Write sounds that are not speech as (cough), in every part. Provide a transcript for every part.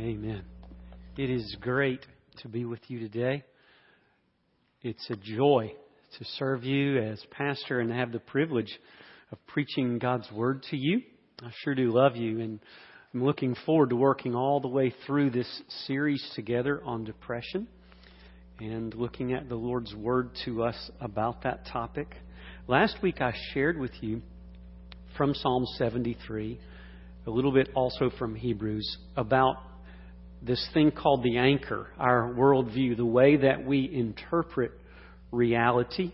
Amen. It is great to be with you today. It's a joy to serve you as pastor and have the privilege of preaching God's word to you. I sure do love you and I'm looking forward to working all the way through this series together on depression and looking at the Lord's word to us about that topic. Last week I shared with you from Psalm 73, a little bit also from Hebrews, about this thing called the anchor, our worldview, the way that we interpret reality,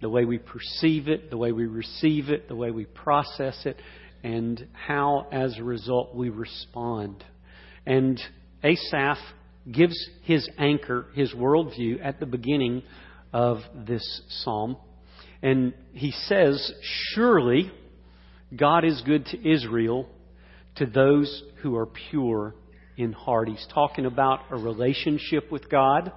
the way we perceive it, the way we receive it, the way we process it, and how, as a result, we respond. And Asaph gives his anchor, his worldview, at the beginning of this psalm. And he says, Surely God is good to Israel, to those who are pure in heart. He's talking about a relationship with God.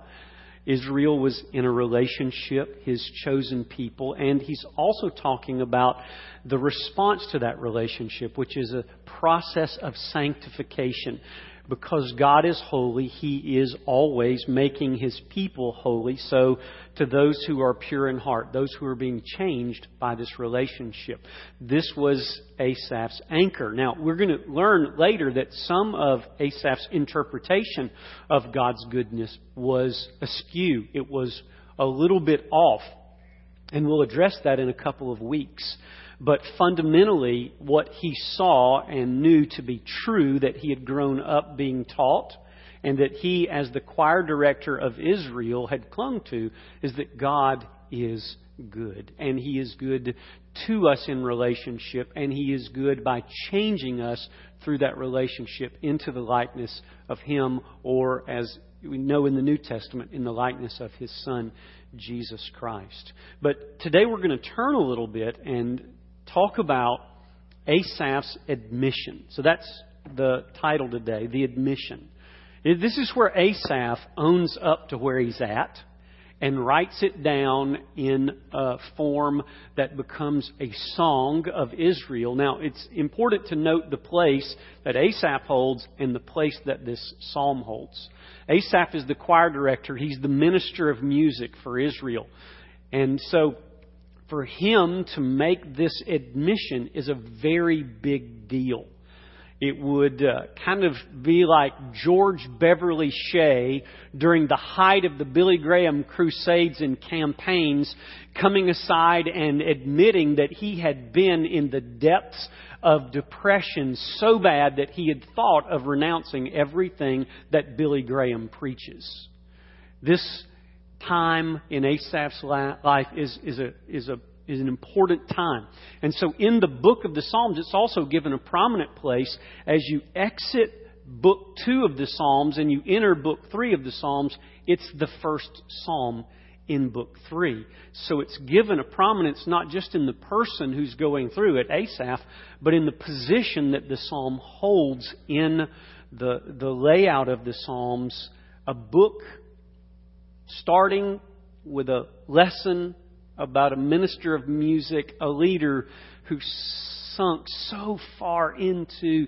Israel was in a relationship, his chosen people, and he's also talking about the response to that relationship, which is a process of sanctification because God is holy, He is always making His people holy. So, to those who are pure in heart, those who are being changed by this relationship, this was Asaph's anchor. Now, we're going to learn later that some of Asaph's interpretation of God's goodness was askew, it was a little bit off. And we'll address that in a couple of weeks. But fundamentally, what he saw and knew to be true that he had grown up being taught and that he, as the choir director of Israel, had clung to is that God is good. And he is good to us in relationship, and he is good by changing us through that relationship into the likeness of him, or as we know in the New Testament, in the likeness of his son, Jesus Christ. But today we're going to turn a little bit and talk about Asaph's admission. So that's the title today, the admission. This is where Asaph owns up to where he's at and writes it down in a form that becomes a song of Israel. Now, it's important to note the place that Asaph holds and the place that this psalm holds. Asaph is the choir director, he's the minister of music for Israel. And so for him to make this admission is a very big deal. It would uh, kind of be like George Beverly Shea during the height of the Billy Graham crusades and campaigns coming aside and admitting that he had been in the depths of depression so bad that he had thought of renouncing everything that Billy Graham preaches. This time in Asaph's life is, is, a, is, a, is an important time. And so in the book of the Psalms, it's also given a prominent place as you exit book two of the Psalms and you enter book three of the Psalms, it's the first psalm in book three. So it's given a prominence not just in the person who's going through it, Asaph, but in the position that the psalm holds in the, the layout of the Psalms. A book starting with a lesson about a minister of music, a leader who sunk so far into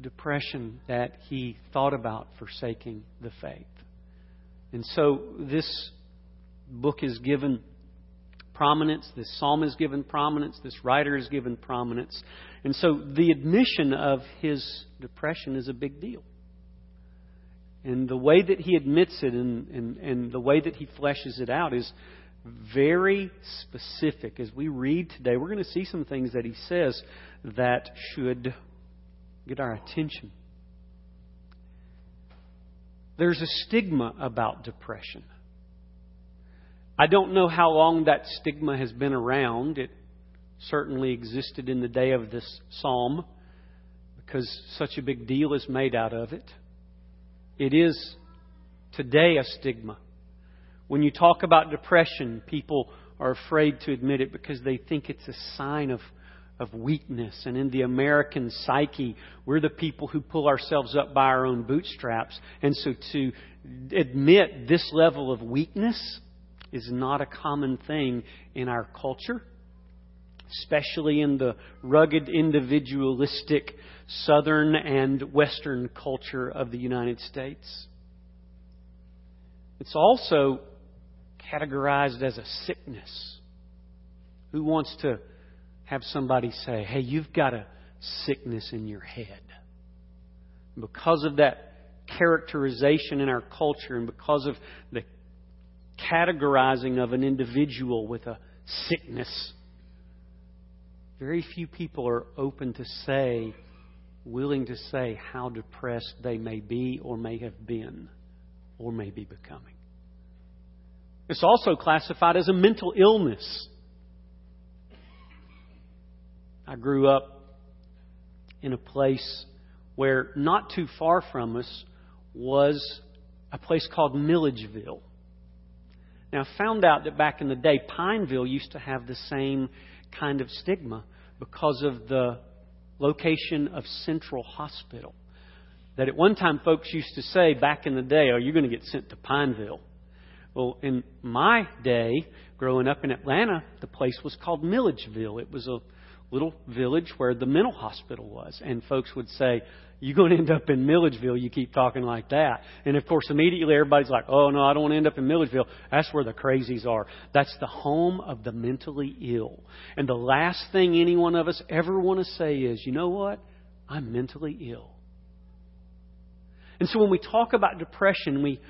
depression that he thought about forsaking the faith. And so this book is given prominence, this psalm is given prominence, this writer is given prominence. And so the admission of his depression is a big deal. And the way that he admits it and, and, and the way that he fleshes it out is very specific. As we read today, we're going to see some things that he says that should get our attention. There's a stigma about depression. I don't know how long that stigma has been around. It certainly existed in the day of this psalm because such a big deal is made out of it. It is today a stigma. When you talk about depression, people are afraid to admit it because they think it's a sign of, of weakness. And in the American psyche, we're the people who pull ourselves up by our own bootstraps. And so to admit this level of weakness is not a common thing in our culture. Especially in the rugged, individualistic southern and western culture of the United States. It's also categorized as a sickness. Who wants to have somebody say, hey, you've got a sickness in your head? Because of that characterization in our culture and because of the categorizing of an individual with a sickness, very few people are open to say, willing to say how depressed they may be or may have been or may be becoming. It's also classified as a mental illness. I grew up in a place where not too far from us was a place called Milledgeville. Now, I found out that back in the day, Pineville used to have the same kind of stigma because of the location of Central Hospital. That at one time folks used to say back in the day, oh, you're going to get sent to Pineville. Well, in my day, growing up in Atlanta, the place was called Milledgeville. It was a little village where the mental hospital was. And folks would say, you're going to end up in Milledgeville, you keep talking like that. And of course, immediately everybody's like, oh no, I don't want to end up in Milledgeville. That's where the crazies are. That's the home of the mentally ill. And the last thing any one of us ever want to say is, you know what? I'm mentally ill. And so when we talk about depression, we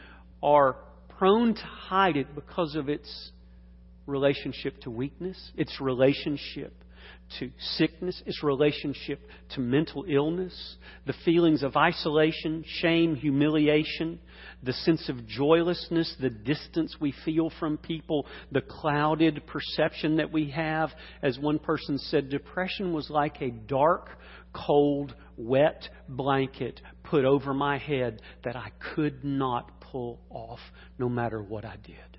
are prone to hide it because of its relationship to weakness, its relationship to sickness, its relationship to mental illness, the feelings of isolation, shame, humiliation, the sense of joylessness, the distance we feel from people, the clouded perception that we have. As one person said, depression was like a dark, cold, wet blanket put over my head that I could not pull off no matter what I did.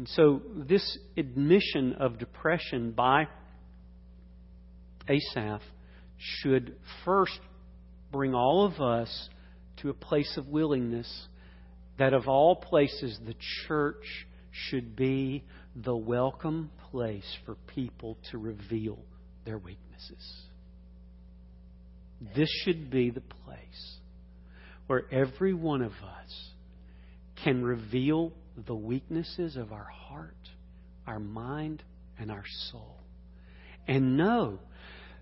And so, this admission of depression by Asaph should first bring all of us to a place of willingness that, of all places, the church should be the welcome place for people to reveal their weaknesses. This should be the place where every one of us can reveal the weaknesses of our heart, our mind, and our soul. And know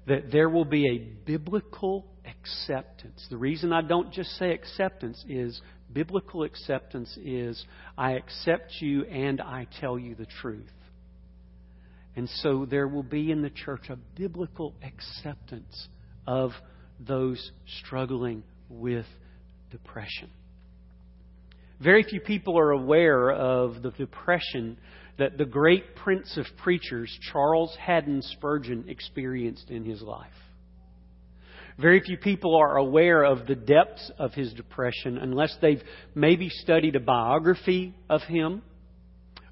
that there will be a biblical acceptance. The reason I don't just say acceptance is biblical acceptance is I accept you and I tell you the truth. And so there will be in the church a biblical acceptance of those struggling with depression. Very few people are aware of the depression that the great prince of preachers, Charles Haddon Spurgeon, experienced in his life. Very few people are aware of the depths of his depression unless they've maybe studied a biography of him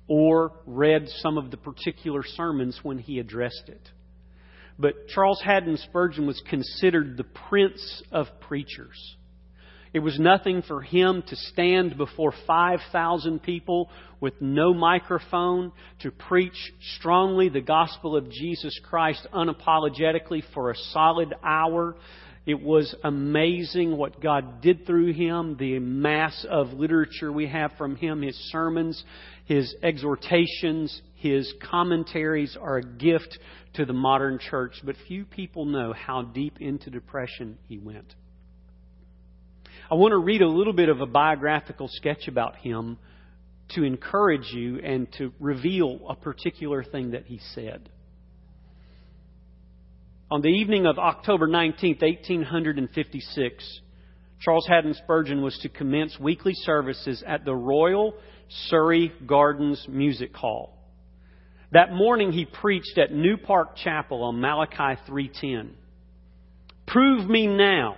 or read some of the particular sermons when he addressed it. But Charles Haddon Spurgeon was considered the prince of preachers. It was nothing for him to stand before 5,000 people with no microphone to preach strongly the gospel of Jesus Christ unapologetically for a solid hour. It was amazing what God did through him, the mass of literature we have from him, his sermons, his exhortations, his commentaries are a gift to the modern church, but few people know how deep into depression he went. I want to read a little bit of a biographical sketch about him to encourage you and to reveal a particular thing that he said. On the evening of October 19, 1856, Charles Haddon Spurgeon was to commence weekly services at the Royal Surrey Gardens Music Hall. That morning he preached at New Park Chapel on Malachi 3:10. Prove me now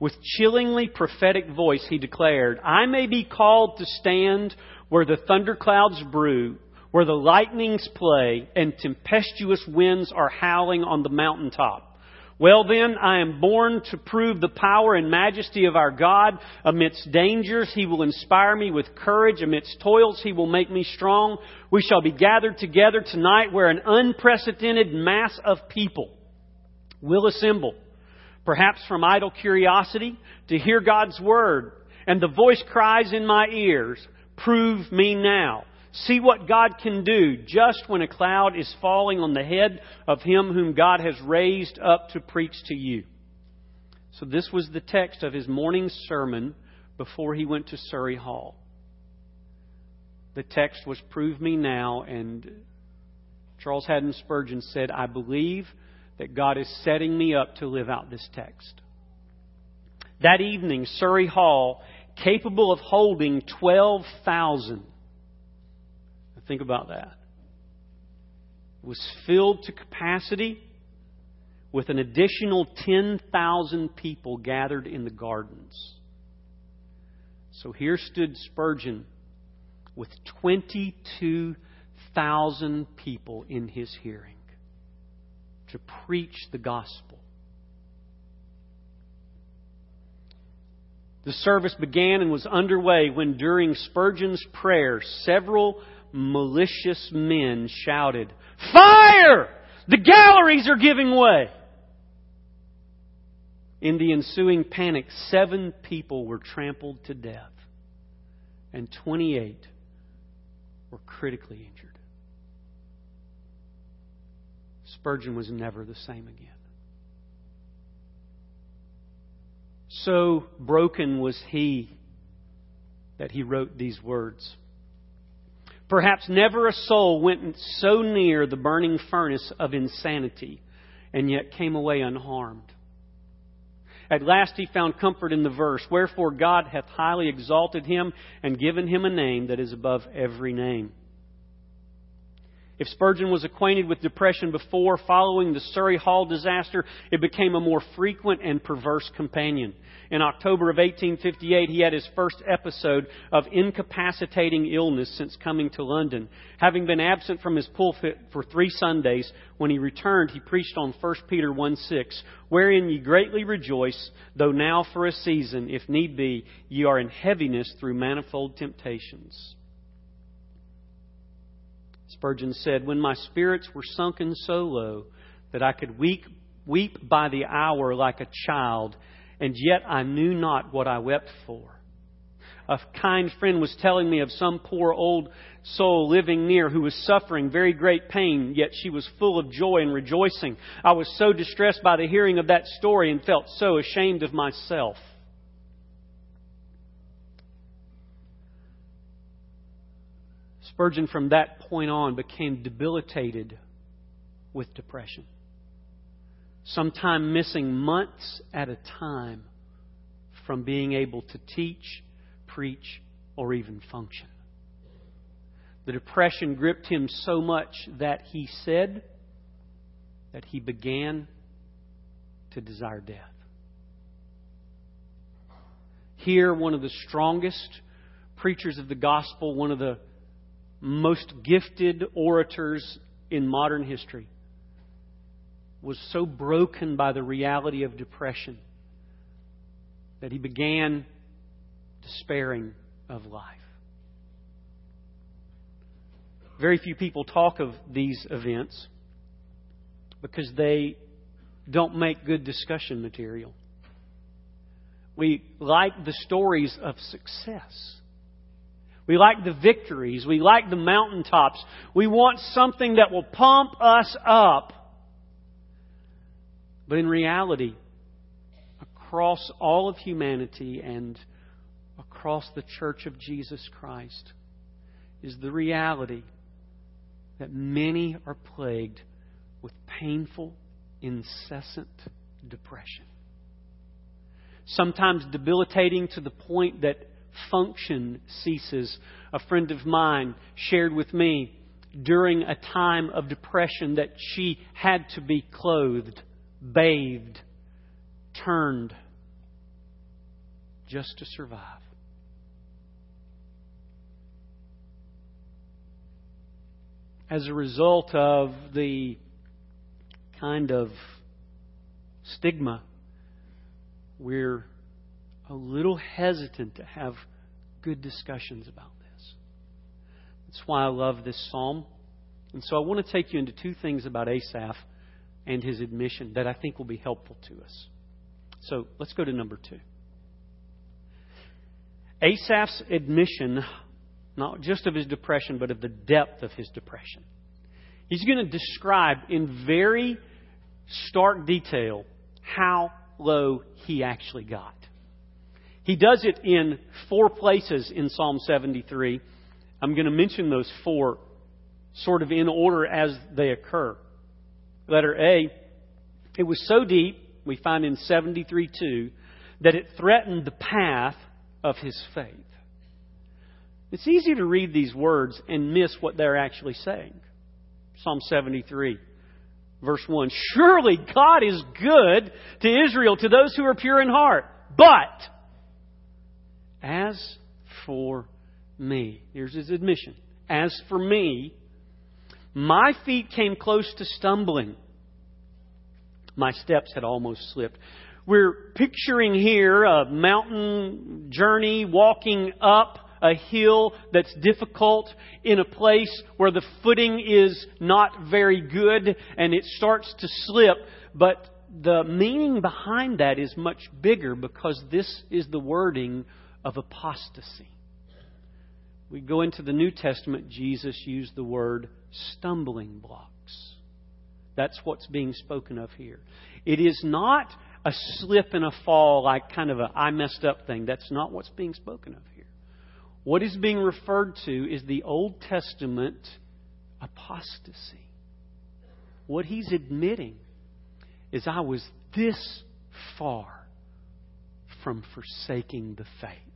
with chillingly prophetic voice, he declared, I may be called to stand where the thunderclouds brew, where the lightnings play, and tempestuous winds are howling on the mountaintop, Well then, I am born to prove the power and majesty of our God. Amidst dangers, He will inspire me with courage. Amidst toils, He will make me strong. We shall be gathered together tonight where an unprecedented mass of people will assemble. Perhaps from idle curiosity to hear God's Word. And the voice cries in my ears, prove me now. See what God can do just when a cloud is falling on the head of him whom God has raised up to preach to you. So, this was the text of his morning sermon before he went to Surrey Hall. The text was Prove Me Now, and Charles Haddon Spurgeon said, I believe that God is setting me up to live out this text. That evening, Surrey Hall, capable of holding 12,000, Think about that. Was filled to capacity with an additional 10,000 people gathered in the gardens. So here stood Spurgeon with 22,000 people in his hearing to preach the gospel. The service began and was underway when, during Spurgeon's prayer, several malicious men shouted, Fire! The galleries are giving way! In the ensuing panic, seven people were trampled to death, and 28 were critically injured. Spurgeon was never the same again. So broken was he that he wrote these words. Perhaps never a soul went so near the burning furnace of insanity and yet came away unharmed. At last he found comfort in the verse, Wherefore God hath highly exalted him and given him a name that is above every name. If Spurgeon was acquainted with depression before, following the Surrey Hall disaster, it became a more frequent and perverse companion. In October of 1858, he had his first episode of incapacitating illness since coming to London. Having been absent from his pulpit for three Sundays, when he returned, he preached on 1 Peter 1 6, wherein ye greatly rejoice, though now for a season, if need be, ye are in heaviness through manifold temptations. Spurgeon said, When my spirits were sunken so low that I could weep, weep by the hour like a child, and yet I knew not what I wept for. A kind friend was telling me of some poor old soul living near who was suffering very great pain, yet she was full of joy and rejoicing. I was so distressed by the hearing of that story and felt so ashamed of myself. Spurgeon, from that point on, became debilitated with depression. Sometime missing months at a time from being able to teach, preach, or even function. The depression gripped him so much that he said that he began to desire death. Here, one of the strongest preachers of the gospel, one of the most gifted orators in modern history, was so broken by the reality of depression that he began despairing of life. Very few people talk of these events because they don't make good discussion material. We like the stories of success. We like the victories. We like the mountaintops. We want something that will pump us up. But in reality, across all of humanity and across the church of Jesus Christ is the reality that many are plagued with painful, incessant depression. Sometimes debilitating to the point that function ceases. A friend of mine shared with me during a time of depression that she had to be clothed, bathed, turned just to survive. As a result of the kind of stigma, we're a little hesitant to have good discussions about this. That's why I love this psalm. And so I want to take you into two things about Asaph and his admission that I think will be helpful to us. So let's go to number two. Asaph's admission, not just of his depression, but of the depth of his depression. He's going to describe in very stark detail how low he actually got. He does it in four places in Psalm 73. I'm going to mention those four sort of in order as they occur. Letter A, it was so deep, we find in 73:2, that it threatened the path of his faith. It's easy to read these words and miss what they're actually saying. Psalm 73, verse 1. Surely God is good to Israel, to those who are pure in heart. But, as for me, here's his admission. As for me, my feet came close to stumbling. My steps had almost slipped. We're picturing here a mountain journey walking up a hill that's difficult in a place where the footing is not very good and it starts to slip. But the meaning behind that is much bigger because this is the wording of apostasy. We go into the New Testament, Jesus used the word stumbling blocks. That's what's being spoken of here. It is not a slip and a fall, like kind of a I messed up thing. That's not what's being spoken of here. What is being referred to is the Old Testament apostasy. What he's admitting is I was this far from forsaking the faith,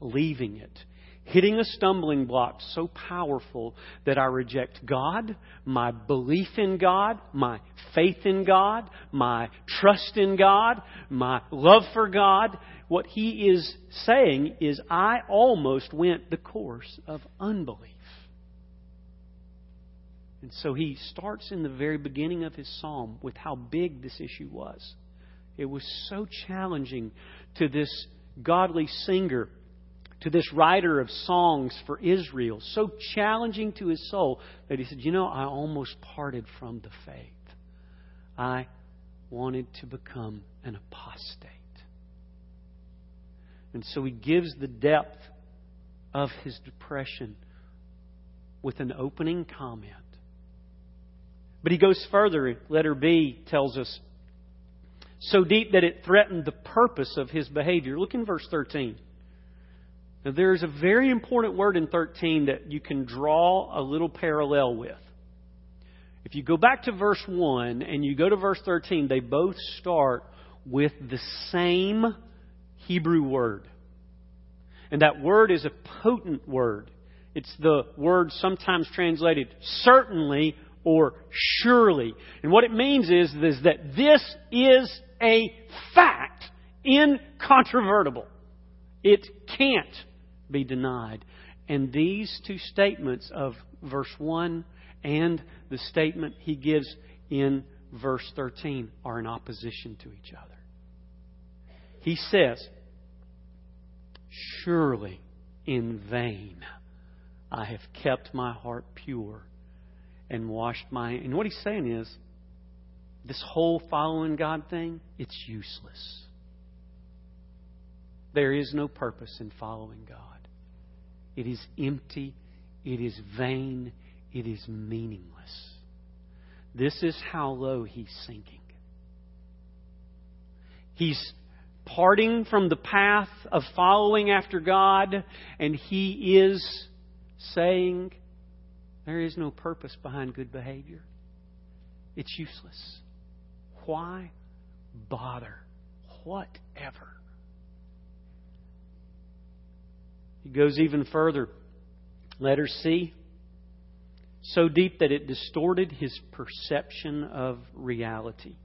leaving it hitting a stumbling block so powerful that I reject God, my belief in God, my faith in God, my trust in God, my love for God. What he is saying is, I almost went the course of unbelief. And so he starts in the very beginning of his psalm with how big this issue was. It was so challenging to this godly singer to this writer of songs for Israel, so challenging to his soul that he said, You know, I almost parted from the faith. I wanted to become an apostate. And so he gives the depth of his depression with an opening comment. But he goes further. Letter B tells us so deep that it threatened the purpose of his behavior. Look in verse 13. Now, there's a very important word in 13 that you can draw a little parallel with. If you go back to verse 1 and you go to verse 13, they both start with the same Hebrew word. And that word is a potent word. It's the word sometimes translated certainly or surely. And what it means is, is that this is a fact, incontrovertible. It can't be denied. And these two statements of verse 1 and the statement he gives in verse 13 are in opposition to each other. He says, Surely in vain I have kept my heart pure and washed my. And what he's saying is, this whole following God thing, it's useless. There is no purpose in following God. It is empty. It is vain. It is meaningless. This is how low he's sinking. He's parting from the path of following after God, and he is saying, There is no purpose behind good behavior. It's useless. Why bother? Whatever. He goes even further. Letter C. So deep that it distorted his perception of reality.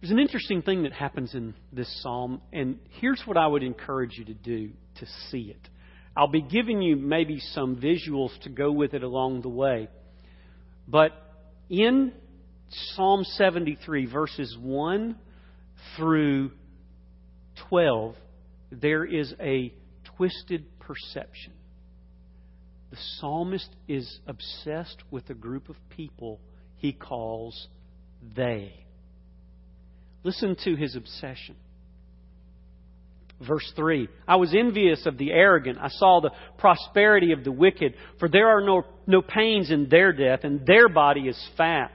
There's an interesting thing that happens in this psalm, and here's what I would encourage you to do to see it. I'll be giving you maybe some visuals to go with it along the way. But in Psalm 73, verses 1 through 12, there is a twisted perception. The psalmist is obsessed with a group of people he calls they. Listen to his obsession. Verse 3 I was envious of the arrogant. I saw the prosperity of the wicked, for there are no, no pains in their death, and their body is fat.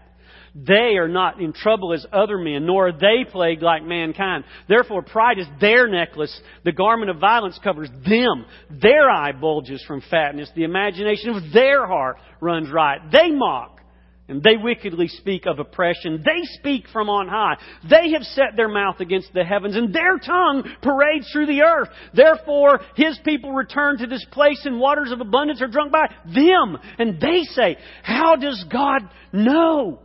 They are not in trouble as other men, nor are they plagued like mankind. Therefore, pride is their necklace. The garment of violence covers them. Their eye bulges from fatness. The imagination of their heart runs right. They mock. And they wickedly speak of oppression. They speak from on high. They have set their mouth against the heavens, and their tongue parades through the earth. Therefore, his people return to this place, and waters of abundance are drunk by them. And they say, How does God know?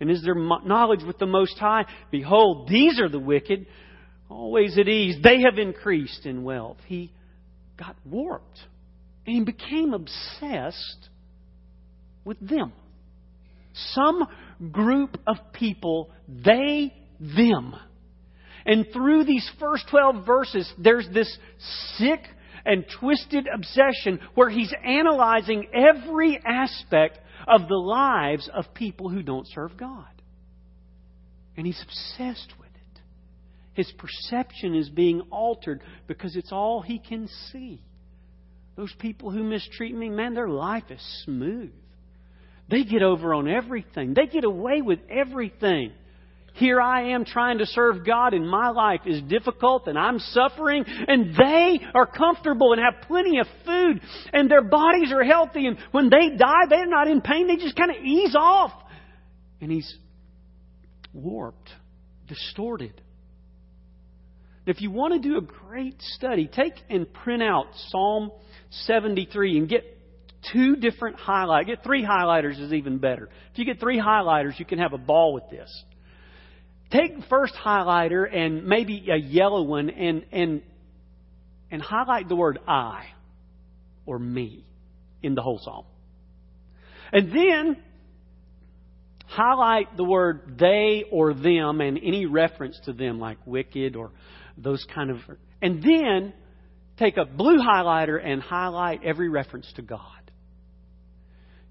And is there knowledge with the Most High? Behold, these are the wicked, always at ease. They have increased in wealth. He got warped. And he became obsessed with them. Some group of people, they, them. And through these first 12 verses, there's this sick and twisted obsession where he's analyzing every aspect of the lives of people who don't serve God. And he's obsessed with it. His perception is being altered because it's all he can see. Those people who mistreat me, man, their life is smooth. They get over on everything. They get away with everything. Here I am trying to serve God and my life is difficult and I'm suffering and they are comfortable and have plenty of food and their bodies are healthy and when they die they're not in pain. They just kind of ease off. And he's warped, distorted. If you want to do a great study, take and print out Psalm 73 and get two different highlighters. Get three highlighters is even better. If you get three highlighters, you can have a ball with this take the first highlighter and maybe a yellow one and, and, and highlight the word I or me in the whole psalm. And then highlight the word they or them and any reference to them like wicked or those kind of. And then take a blue highlighter and highlight every reference to God.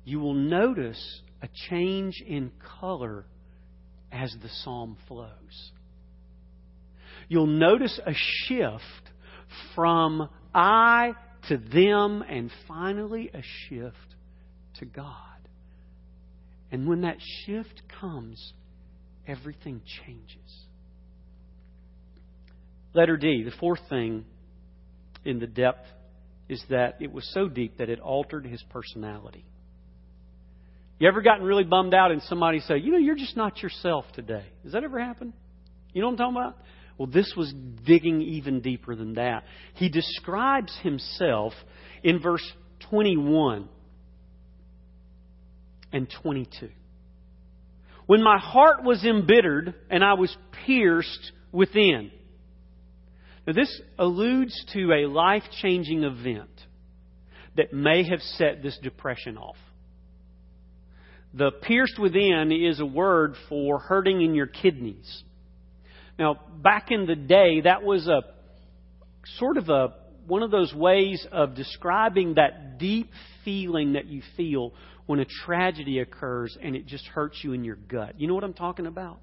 You will notice a change in color as the psalm flows. You'll notice a shift from I to them and finally a shift to God. And when that shift comes, everything changes. Letter D, the fourth thing in the depth is that it was so deep that it altered his personality. You ever gotten really bummed out and somebody say, you know, you're just not yourself today? Has that ever happened? You know what I'm talking about? Well, this was digging even deeper than that. He describes himself in verse 21 and 22. When my heart was embittered and I was pierced within. Now, this alludes to a life changing event that may have set this depression off. The pierced within is a word for hurting in your kidneys. Now, back in the day, that was a sort of a one of those ways of describing that deep feeling that you feel when a tragedy occurs and it just hurts you in your gut. You know what I'm talking about?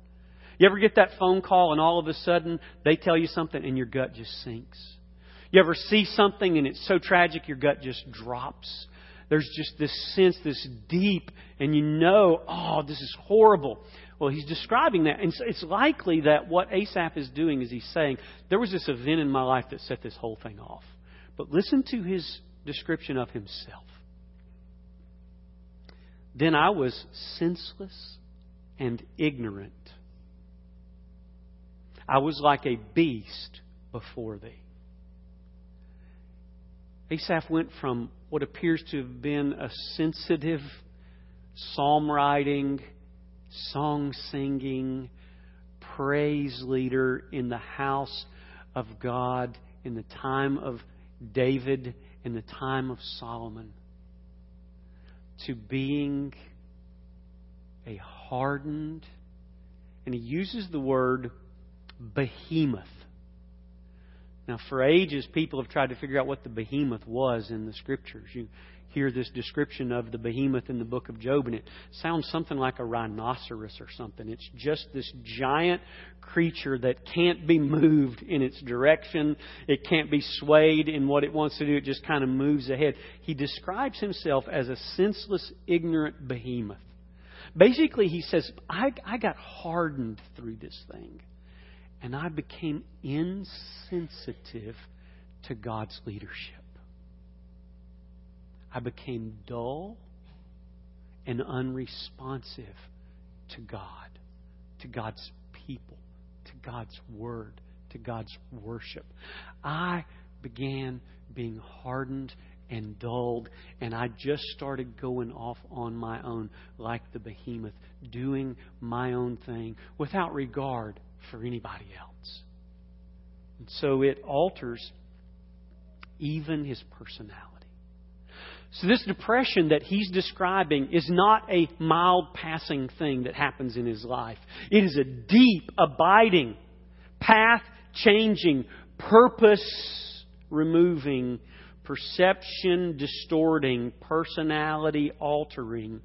You ever get that phone call and all of a sudden they tell you something and your gut just sinks? You ever see something and it's so tragic your gut just drops? There's just this sense, this deep, and you know, oh, this is horrible. Well, he's describing that. And it's likely that what Asaph is doing is he's saying, there was this event in my life that set this whole thing off. But listen to his description of himself. Then I was senseless and ignorant. I was like a beast before thee. Asaph went from what appears to have been a sensitive psalm writing, song singing, praise leader in the house of God in the time of David, in the time of Solomon, to being a hardened, and he uses the word behemoth. Now, for ages, people have tried to figure out what the behemoth was in the scriptures. You hear this description of the behemoth in the book of Job, and it sounds something like a rhinoceros or something. It's just this giant creature that can't be moved in its direction. It can't be swayed in what it wants to do. It just kind of moves ahead. He describes himself as a senseless, ignorant behemoth. Basically, he says, I, I got hardened through this thing and I became insensitive to God's leadership. I became dull and unresponsive to God, to God's people, to God's Word, to God's worship. I began being hardened and dulled, and I just started going off on my own like the behemoth, doing my own thing without regard for anybody else. And so it alters even his personality. So, this depression that he's describing is not a mild passing thing that happens in his life. It is a deep, abiding, path changing, purpose removing, perception distorting, personality altering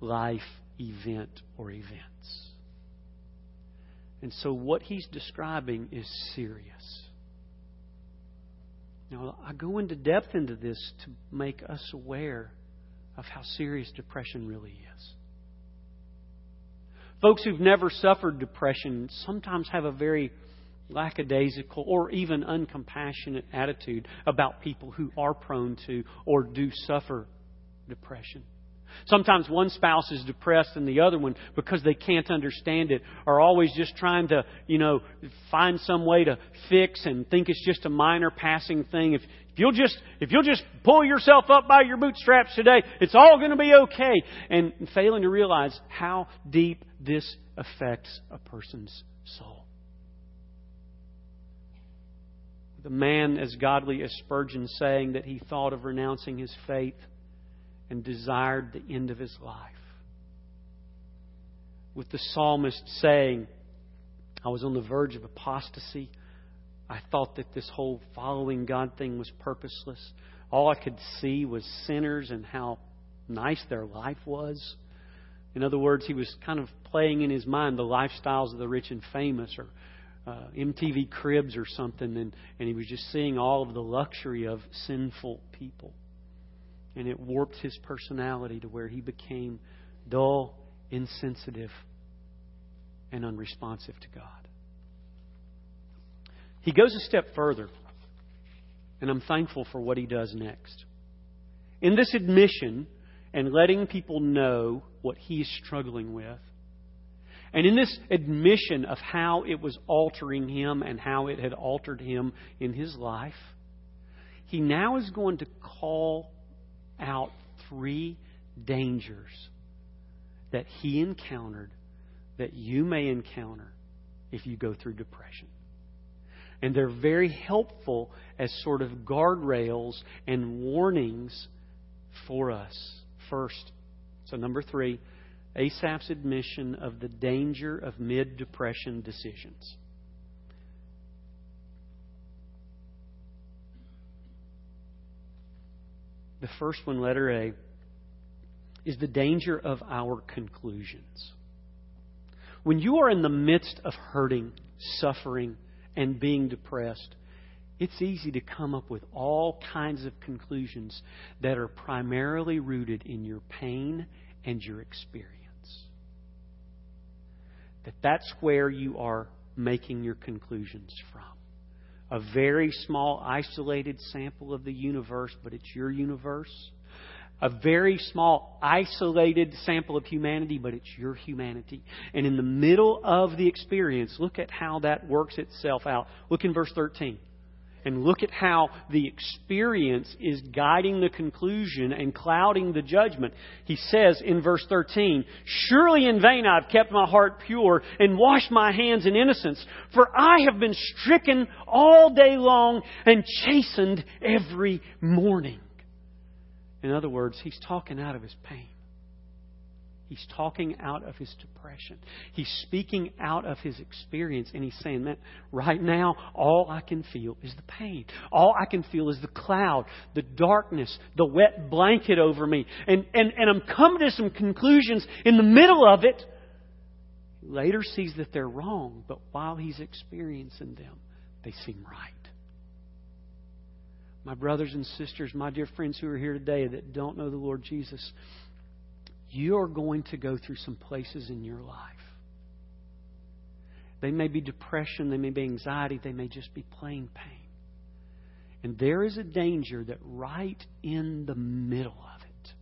life event or event. And so what he's describing is serious. Now, I go into depth into this to make us aware of how serious depression really is. Folks who've never suffered depression sometimes have a very lackadaisical or even uncompassionate attitude about people who are prone to or do suffer depression. Sometimes one spouse is depressed and the other one, because they can't understand it, are always just trying to, you know, find some way to fix and think it's just a minor passing thing. If, if you'll just, if you'll just pull yourself up by your bootstraps today, it's all going to be okay. And failing to realize how deep this affects a person's soul. The man as godly as Spurgeon saying that he thought of renouncing his faith and desired the end of his life. With the psalmist saying, I was on the verge of apostasy. I thought that this whole following God thing was purposeless. All I could see was sinners and how nice their life was. In other words, he was kind of playing in his mind the lifestyles of the rich and famous or uh, MTV Cribs or something, and, and he was just seeing all of the luxury of sinful people. And it warped his personality to where he became dull, insensitive, and unresponsive to God. He goes a step further, and I'm thankful for what he does next. In this admission and letting people know what he's struggling with, and in this admission of how it was altering him and how it had altered him in his life, he now is going to call three dangers that he encountered that you may encounter if you go through depression. And they're very helpful as sort of guardrails and warnings for us. First, so number three, Asaph's admission of the danger of mid depression decisions. The first one, letter A, is the danger of our conclusions. When you are in the midst of hurting, suffering, and being depressed, it's easy to come up with all kinds of conclusions that are primarily rooted in your pain and your experience. That that's where you are making your conclusions from a very small, isolated sample of the universe, but it's your universe. A very small, isolated sample of humanity, but it's your humanity. And in the middle of the experience, look at how that works itself out. Look in verse 13 and look at how the experience is guiding the conclusion and clouding the judgment. He says in verse 13, Surely in vain I've kept my heart pure and washed my hands in innocence, for I have been stricken all day long and chastened every morning. In other words, he's talking out of his pain. He's talking out of his depression. He's speaking out of his experience, and he's saying, that right now, all I can feel is the pain. All I can feel is the cloud, the darkness, the wet blanket over me. And, and, and I'm coming to some conclusions in the middle of it. He later sees that they're wrong, but while he's experiencing them, they seem right. My brothers and sisters, my dear friends who are here today that don't know the Lord Jesus, you are going to go through some places in your life. They may be depression, they may be anxiety, they may just be plain pain. And there is a danger that right in the middle of it,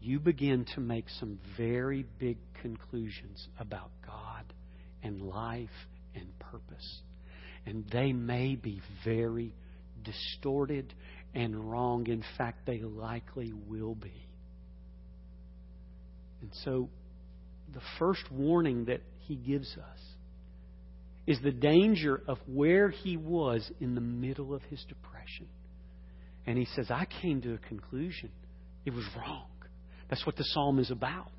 you begin to make some very big conclusions about God and life and purpose. And they may be very distorted and wrong. In fact, they likely will be. And so, the first warning that he gives us is the danger of where he was in the middle of his depression. And he says, I came to a conclusion. It was wrong. That's what the psalm is about.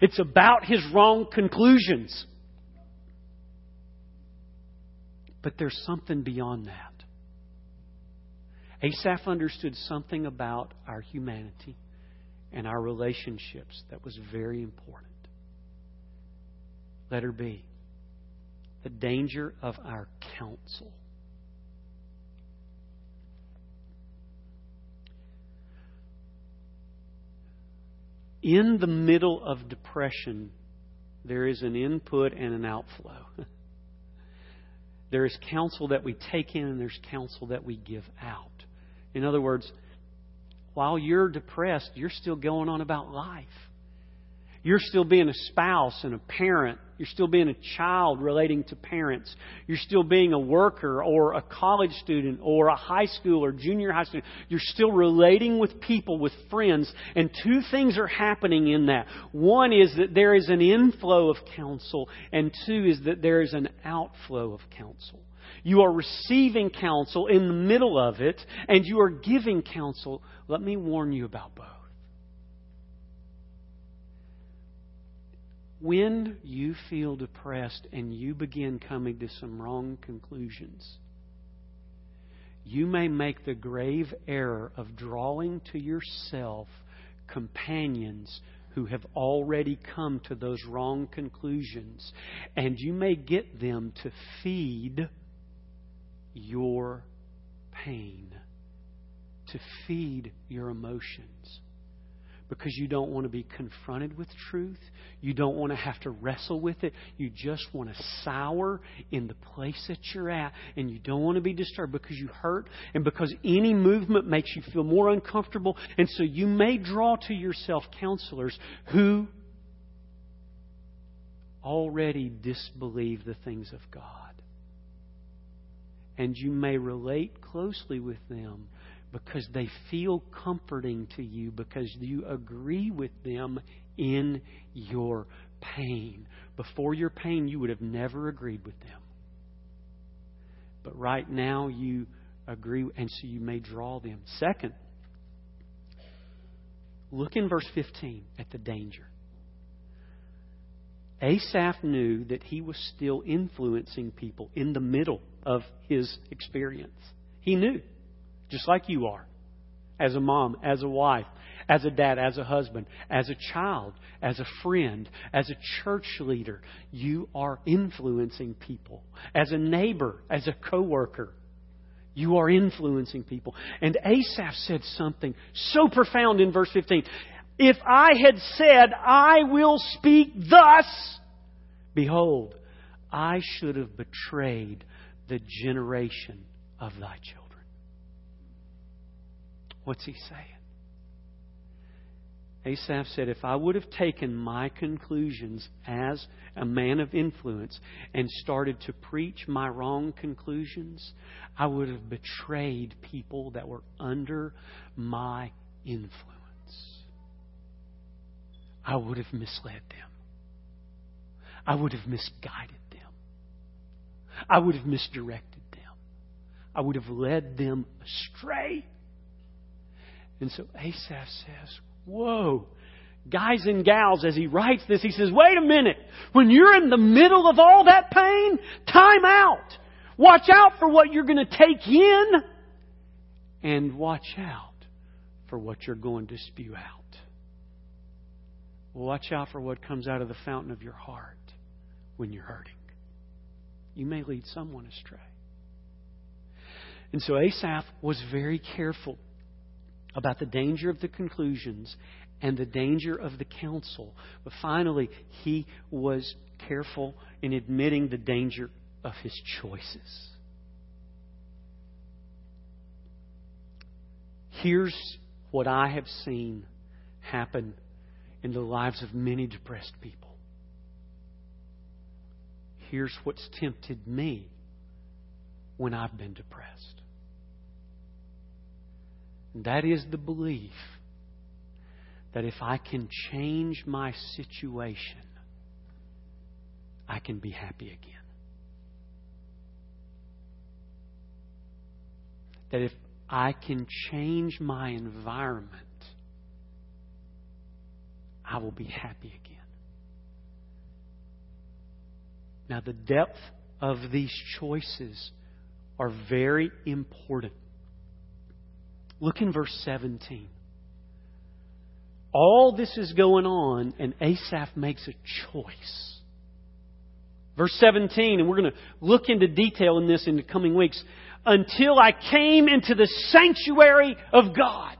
It's about his wrong conclusions. But there's something beyond that. Asaph understood something about our humanity and our relationships that was very important. Letter B the danger of our counsel. In the middle of depression, there is an input and an outflow. (laughs) there is counsel that we take in, and there's counsel that we give out. In other words, while you're depressed, you're still going on about life. You're still being a spouse and a parent. You're still being a child relating to parents. You're still being a worker or a college student or a high school or junior high student. You're still relating with people, with friends. And two things are happening in that. One is that there is an inflow of counsel, and two is that there is an outflow of counsel. You are receiving counsel in the middle of it, and you are giving counsel. Let me warn you about both. When you feel depressed and you begin coming to some wrong conclusions, you may make the grave error of drawing to yourself companions who have already come to those wrong conclusions, and you may get them to feed your pain, to feed your emotions. Because you don't want to be confronted with truth. You don't want to have to wrestle with it. You just want to sour in the place that you're at. And you don't want to be disturbed because you hurt and because any movement makes you feel more uncomfortable. And so you may draw to yourself counselors who already disbelieve the things of God and you may relate closely with them because they feel comforting to you because you agree with them in your pain. Before your pain, you would have never agreed with them. But right now, you agree, and so you may draw them. Second, look in verse 15 at the danger. Asaph knew that he was still influencing people in the middle of his experience. He knew, just like you are, as a mom, as a wife, as a dad, as a husband, as a child, as a friend, as a church leader. You are influencing people. As a neighbor, as a coworker. You are influencing people. And Asaph said something so profound in verse 15. If I had said, I will speak thus, behold, I should have betrayed the generation of thy children. What's he saying? Asaph said, If I would have taken my conclusions as a man of influence and started to preach my wrong conclusions, I would have betrayed people that were under my influence. I would have misled them. I would have misguided. I would have misdirected them. I would have led them astray. And so Asaph says, Whoa, guys and gals, as he writes this, he says, wait a minute. When you're in the middle of all that pain, time out. Watch out for what you're going to take in and watch out for what you're going to spew out. Watch out for what comes out of the fountain of your heart when you're hurting. You may lead someone astray. And so Asaph was very careful about the danger of the conclusions and the danger of the counsel. But finally, he was careful in admitting the danger of his choices. Here's what I have seen happen in the lives of many depressed people. Here's what's tempted me when I've been depressed. And that is the belief that if I can change my situation, I can be happy again. That if I can change my environment, I will be happy again. Now, the depth of these choices are very important. Look in verse 17. All this is going on, and Asaph makes a choice. Verse 17, and we're going to look into detail in this in the coming weeks. Until I came into the sanctuary of God.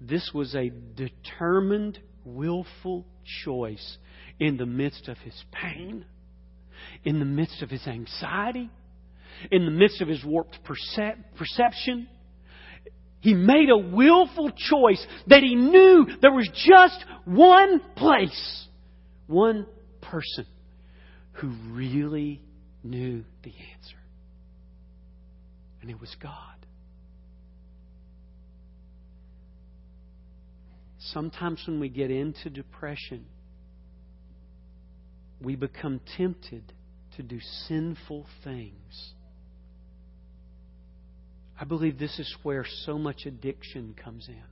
This was a determined, willful choice in the midst of his pain, in the midst of his anxiety, in the midst of his warped perception he made a willful choice that he knew there was just one place, one person who really knew the answer. And it was God. Sometimes when we get into depression, we become tempted to do sinful things I believe this is where so much addiction comes in.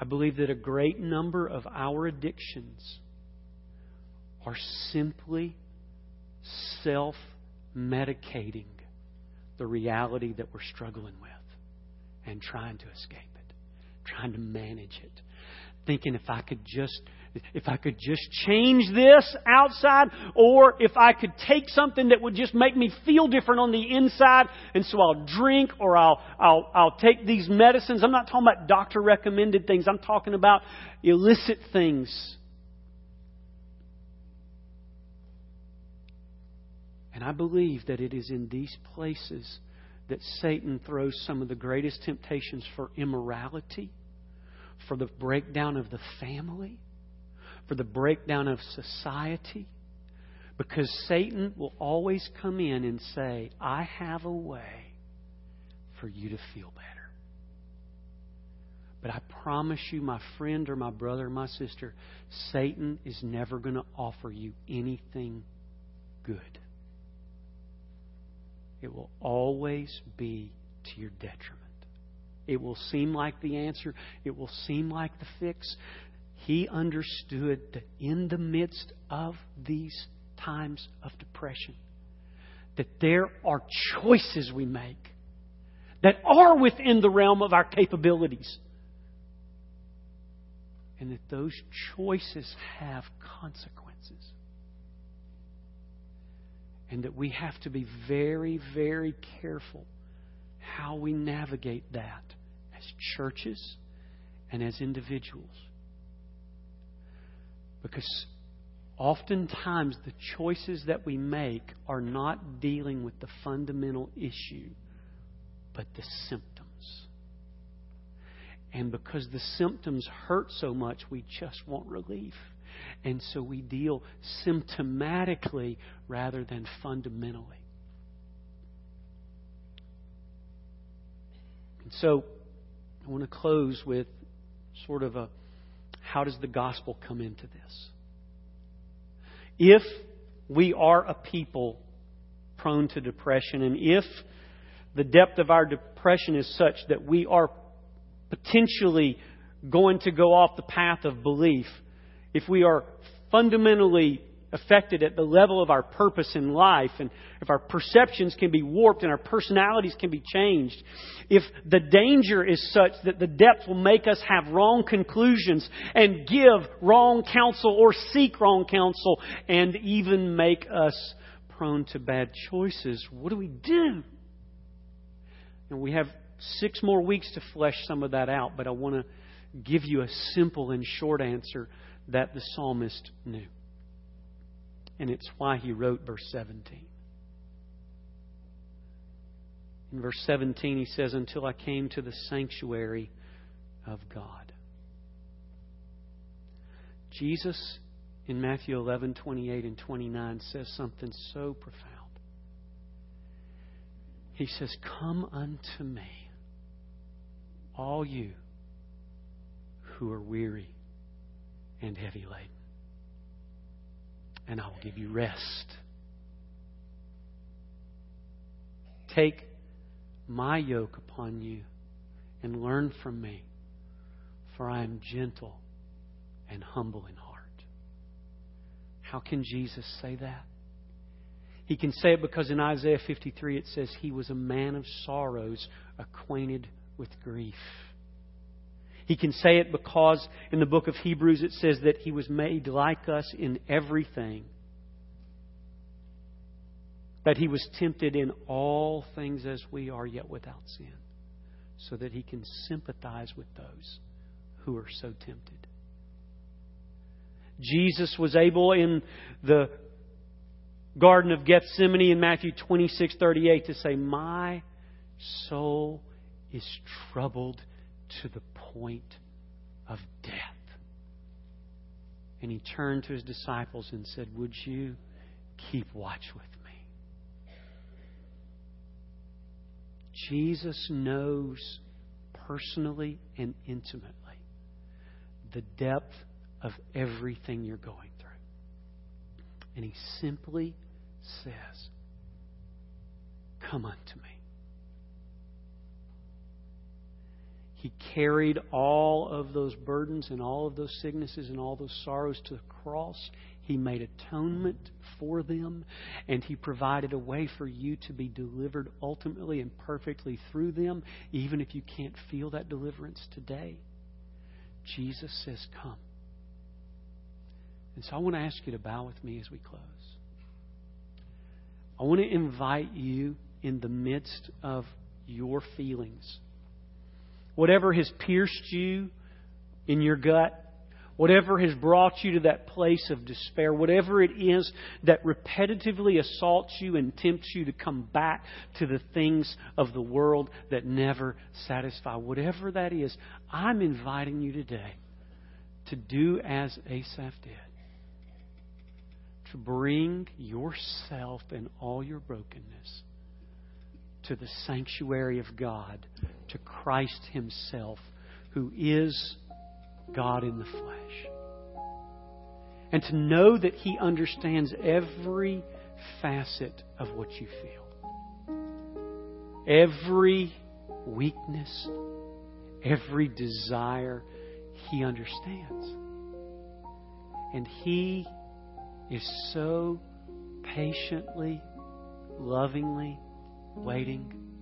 I believe that a great number of our addictions are simply self medicating the reality that we're struggling with and trying to escape it, trying to manage it, thinking if I could just if I could just change this outside, or if I could take something that would just make me feel different on the inside, and so I'll drink or I'll, I'll, I'll take these medicines. I'm not talking about doctor recommended things, I'm talking about illicit things. And I believe that it is in these places that Satan throws some of the greatest temptations for immorality, for the breakdown of the family for the breakdown of society. Because Satan will always come in and say, I have a way for you to feel better. But I promise you, my friend or my brother or my sister, Satan is never going to offer you anything good. It will always be to your detriment. It will seem like the answer. It will seem like the fix. He understood that in the midst of these times of depression, that there are choices we make that are within the realm of our capabilities. And that those choices have consequences. And that we have to be very, very careful how we navigate that as churches and as individuals. Because oftentimes the choices that we make are not dealing with the fundamental issue, but the symptoms. And because the symptoms hurt so much, we just want relief. And so we deal symptomatically rather than fundamentally. And so I want to close with sort of a how does the gospel come into this? If we are a people prone to depression, and if the depth of our depression is such that we are potentially going to go off the path of belief, if we are fundamentally affected at the level of our purpose in life, and if our perceptions can be warped and our personalities can be changed, if the danger is such that the depth will make us have wrong conclusions and give wrong counsel or seek wrong counsel and even make us prone to bad choices, what do we do? And we have six more weeks to flesh some of that out, but I want to give you a simple and short answer that the psalmist knew. And it's why he wrote verse 17. In verse 17, he says, Until I came to the sanctuary of God. Jesus in Matthew 11, 28 and 29 says something so profound. He says, Come unto me, all you who are weary and heavy laden, and I will give you rest. Take my yoke upon you and learn from me, for I am gentle and humble in heart. How can Jesus say that? He can say it because in Isaiah 53 it says he was a man of sorrows, acquainted with grief. He can say it because in the book of Hebrews it says that he was made like us in everything. That he was tempted in all things as we are, yet without sin. So that he can sympathize with those who are so tempted. Jesus was able in the Garden of Gethsemane in Matthew 26 38 to say, My soul is troubled to the point of death. And he turned to his disciples and said, Would you keep watch with me? Jesus knows personally and intimately the depth of everything you're going through. And he simply says, Come unto me. He carried all of those burdens and all of those sicknesses and all those sorrows to the cross. He made atonement for them, and He provided a way for you to be delivered ultimately and perfectly through them, even if you can't feel that deliverance today. Jesus says, Come. And so I want to ask you to bow with me as we close. I want to invite you in the midst of your feelings whatever has pierced you in your gut, whatever has brought you to that place of despair, whatever it is that repetitively assaults you and tempts you to come back to the things of the world that never satisfy, whatever that is, I'm inviting you today to do as Asaph did. To bring yourself and all your brokenness to the sanctuary of God, to Christ Himself, who is God in the flesh. And to know that He understands every facet of what you feel. Every weakness, every desire, He understands. And He is so patiently, lovingly waiting.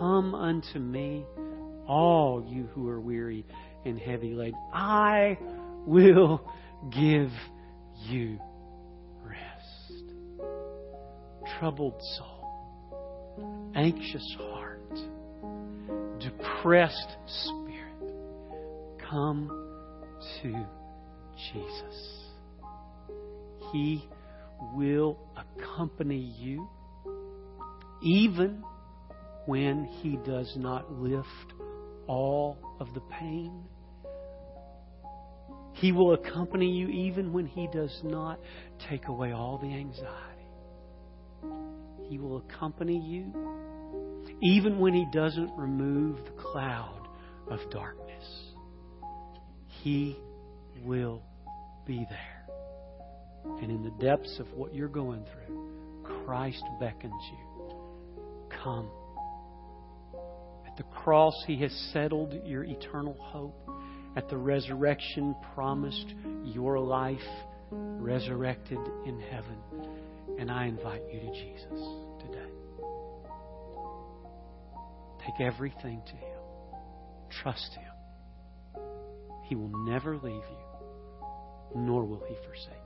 Come unto me, all you who are weary and heavy laden. I will give you rest. Troubled soul, anxious heart, depressed spirit, come to Jesus. He will accompany you even when He does not lift all of the pain. He will accompany you even when He does not take away all the anxiety. He will accompany you even when He doesn't remove the cloud of darkness. He will be there. And in the depths of what you're going through, Christ beckons you come the cross, He has settled your eternal hope. At the resurrection, promised your life resurrected in heaven. And I invite you to Jesus today. Take everything to Him. Trust Him. He will never leave you, nor will He forsake you.